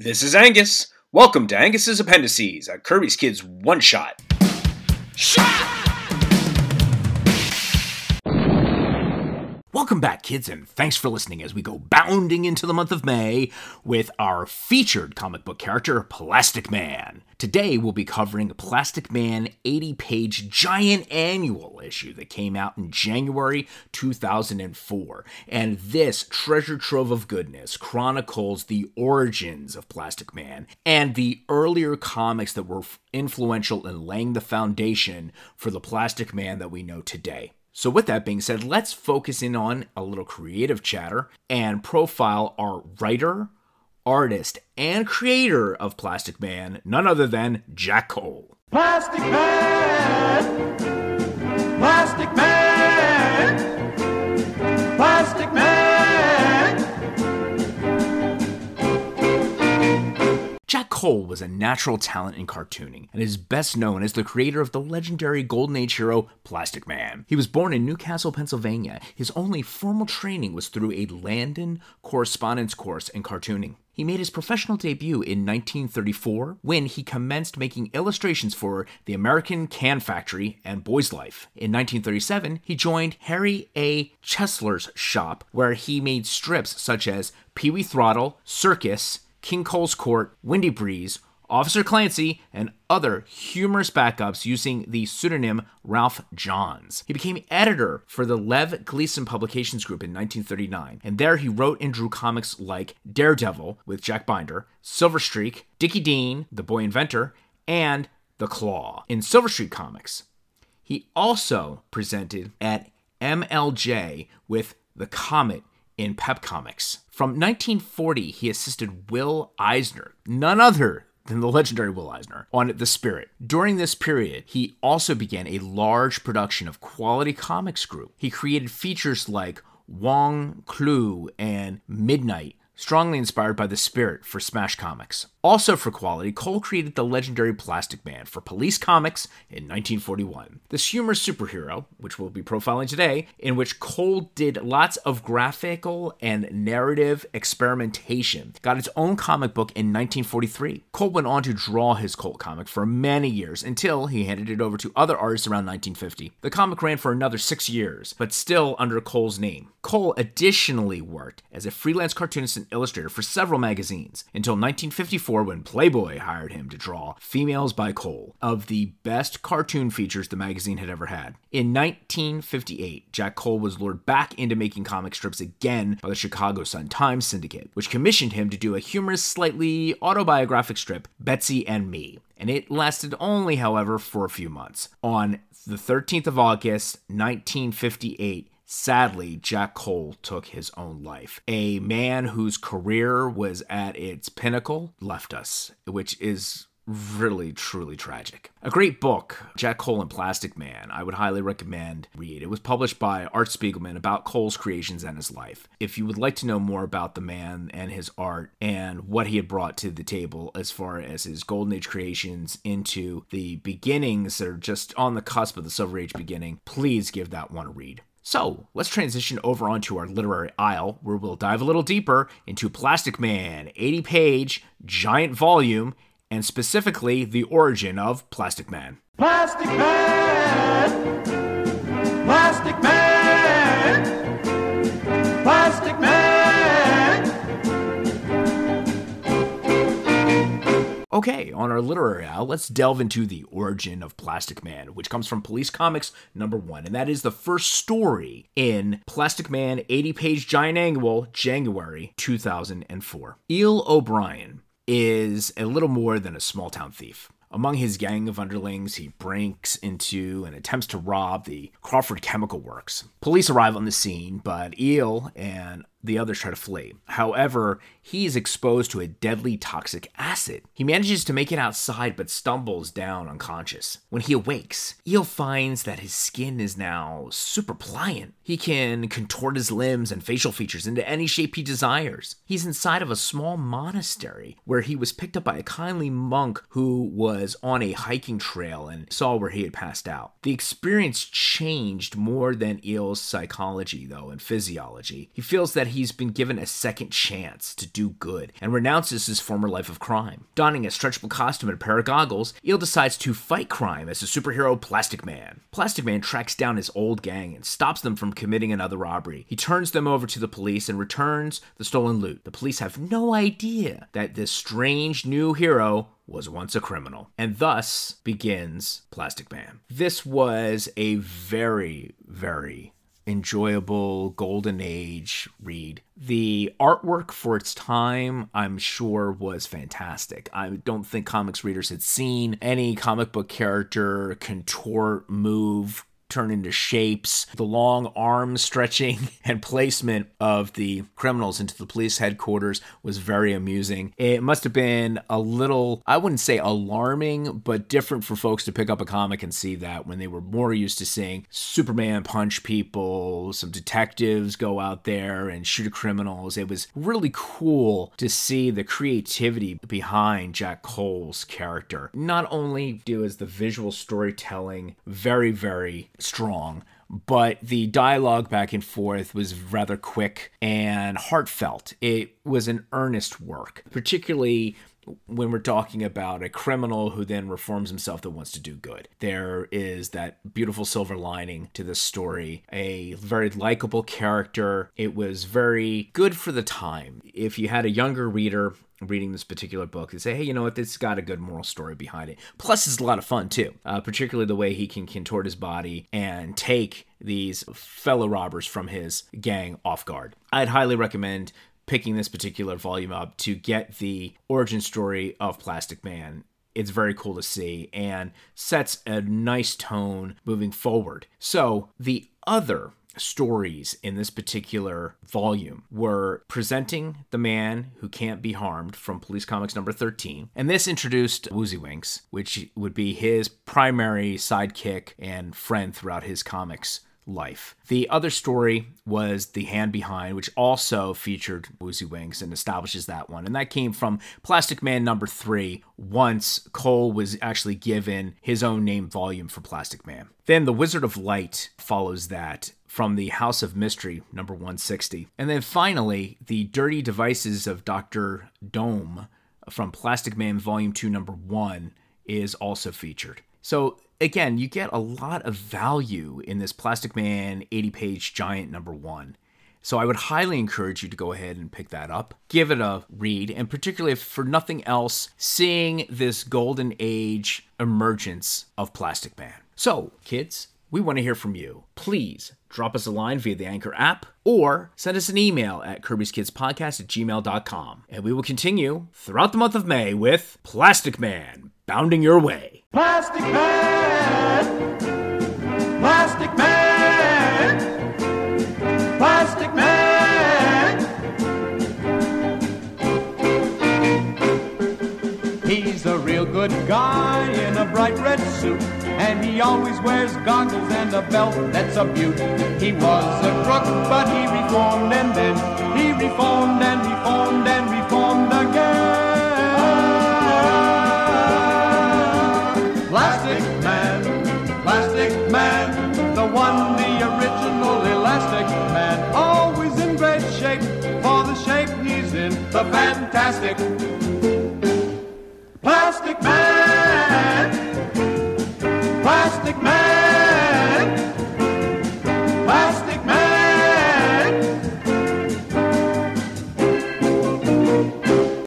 This is Angus. Welcome to Angus's Appendices, a Kirby's Kids one shot. Welcome back, kids, and thanks for listening as we go bounding into the month of May with our featured comic book character, Plastic Man. Today, we'll be covering a Plastic Man 80 page giant annual issue that came out in January 2004. And this treasure trove of goodness chronicles the origins of Plastic Man and the earlier comics that were influential in laying the foundation for the Plastic Man that we know today. So, with that being said, let's focus in on a little creative chatter and profile our writer, artist, and creator of Plastic Man, none other than Jack Cole. Plastic Man! Plastic Man! Plastic Man! Jack Cole was a natural talent in cartooning and is best known as the creator of the legendary Golden Age hero Plastic Man. He was born in New Castle, Pennsylvania. His only formal training was through a Landon correspondence course in cartooning. He made his professional debut in 1934 when he commenced making illustrations for the American Can Factory and Boys Life. In 1937, he joined Harry A. Chesler's shop where he made strips such as Pee Wee Throttle, Circus, King Cole's Court, Windy Breeze, Officer Clancy, and other humorous backups using the pseudonym Ralph Johns. He became editor for the Lev Gleason Publications Group in 1939, and there he wrote and drew comics like Daredevil with Jack Binder, Silver Streak, Dickie Dean, The Boy Inventor, and The Claw in Silver Streak Comics. He also presented at MLJ with The Comet in Pep Comics. From 1940, he assisted Will Eisner, none other than the legendary Will Eisner, on The Spirit. During this period, he also began a large production of Quality Comics Group. He created features like Wong Clue and Midnight, strongly inspired by the spirit for Smash Comics. Also for quality, Cole created the legendary Plastic Man for Police Comics in 1941. This humorous superhero, which we'll be profiling today, in which Cole did lots of graphical and narrative experimentation, got its own comic book in 1943. Cole went on to draw his Colt comic for many years until he handed it over to other artists around 1950. The comic ran for another six years, but still under Cole's name. Cole additionally worked as a freelance cartoonist and illustrator for several magazines until 1954 when Playboy hired him to draw Females by Cole, of the best cartoon features the magazine had ever had. In 1958, Jack Cole was lured back into making comic strips again by the Chicago Sun-Times Syndicate, which commissioned him to do a humorous, slightly autobiographic strip, Betsy and Me and it lasted only, however, for a few months. On the 13th of August, 1958, Sadly, Jack Cole took his own life. A man whose career was at its pinnacle left us, which is really truly tragic. A great book, Jack Cole and Plastic Man, I would highly recommend read. It was published by Art Spiegelman about Cole's creations and his life. If you would like to know more about the man and his art and what he had brought to the table as far as his golden age creations into the beginnings that are just on the cusp of the silver age beginning, please give that one a read. So, let's transition over onto our literary aisle, where we'll dive a little deeper into Plastic Man, 80 page, giant volume, and specifically the origin of Plastic Man. Plastic Man! Plastic Man! Okay, on our literary aisle, let's delve into the origin of Plastic Man, which comes from Police Comics number one, and that is the first story in Plastic Man 80 page giant annual, January 2004. Eel O'Brien is a little more than a small town thief. Among his gang of underlings, he breaks into and attempts to rob the Crawford Chemical Works. Police arrive on the scene, but Eel and the others try to flee. However, he is exposed to a deadly toxic acid. He manages to make it outside but stumbles down unconscious. When he awakes, Eel finds that his skin is now super pliant. He can contort his limbs and facial features into any shape he desires. He's inside of a small monastery where he was picked up by a kindly monk who was on a hiking trail and saw where he had passed out. The experience changed more than Eel's psychology, though, and physiology. He feels that that he's been given a second chance to do good and renounces his former life of crime. Donning a stretchable costume and a pair of goggles, Eel decides to fight crime as a superhero Plastic Man. Plastic Man tracks down his old gang and stops them from committing another robbery. He turns them over to the police and returns the stolen loot. The police have no idea that this strange new hero was once a criminal. And thus begins Plastic Man. This was a very, very enjoyable golden age read. The artwork for its time, I'm sure, was fantastic. I don't think comics readers had seen any comic book character contort, move, turn into shapes, the long arm stretching and placement of the criminals into the police headquarters was very amusing. It must have been a little, I wouldn't say alarming, but different for folks to pick up a comic and see that when they were more used to seeing Superman punch people, some detectives go out there and shoot criminals. It was really cool to see the creativity behind Jack Cole's character. Not only do as the visual storytelling very, very strong, but the dialogue back and forth was rather quick and heartfelt. It was an earnest work, particularly when we're talking about a criminal who then reforms himself that wants to do good. There is that beautiful silver lining to this story, a very likable character. It was very good for the time. If you had a younger reader reading this particular book and say, hey, you know what, this got a good moral story behind it. Plus, it's a lot of fun too, uh, particularly the way he can contort his body and take these fellow robbers from his gang off guard. I'd highly recommend picking this particular volume up to get the origin story of Plastic Man. It's very cool to see and sets a nice tone moving forward. So, the other stories in this particular volume were presenting the man who can't be harmed from Police Comics number 13. And this introduced Woozy Winks, which would be his primary sidekick and friend throughout his comics life. The other story was The Hand Behind, which also featured Woozy Winks and establishes that one. And that came from Plastic Man number three, once Cole was actually given his own name volume for Plastic Man. Then The Wizard of Light follows that from the House of Mystery, number 160. And then finally, The Dirty Devices of Dr. Dome from Plastic Man Volume 2, number 1 is also featured. So again, you get a lot of value in this Plastic Man 80 page giant number one. So I would highly encourage you to go ahead and pick that up, give it a read, and particularly if for nothing else, seeing this golden age emergence of Plastic Man. So, kids, we want to hear from you. Please drop us a line via the Anchor app or send us an email at Kirby's Kids Podcast at gmail.com. And we will continue throughout the month of May with Plastic Man bounding your way. Plastic Man. Plastic Man. Plastic Man. He's a real good guy in a bright red suit. And he always wears goggles and a belt that's a beaut. He was a crook, but he reformed and then he reformed and reformed the fantastic Plastic Man, Plastic Man.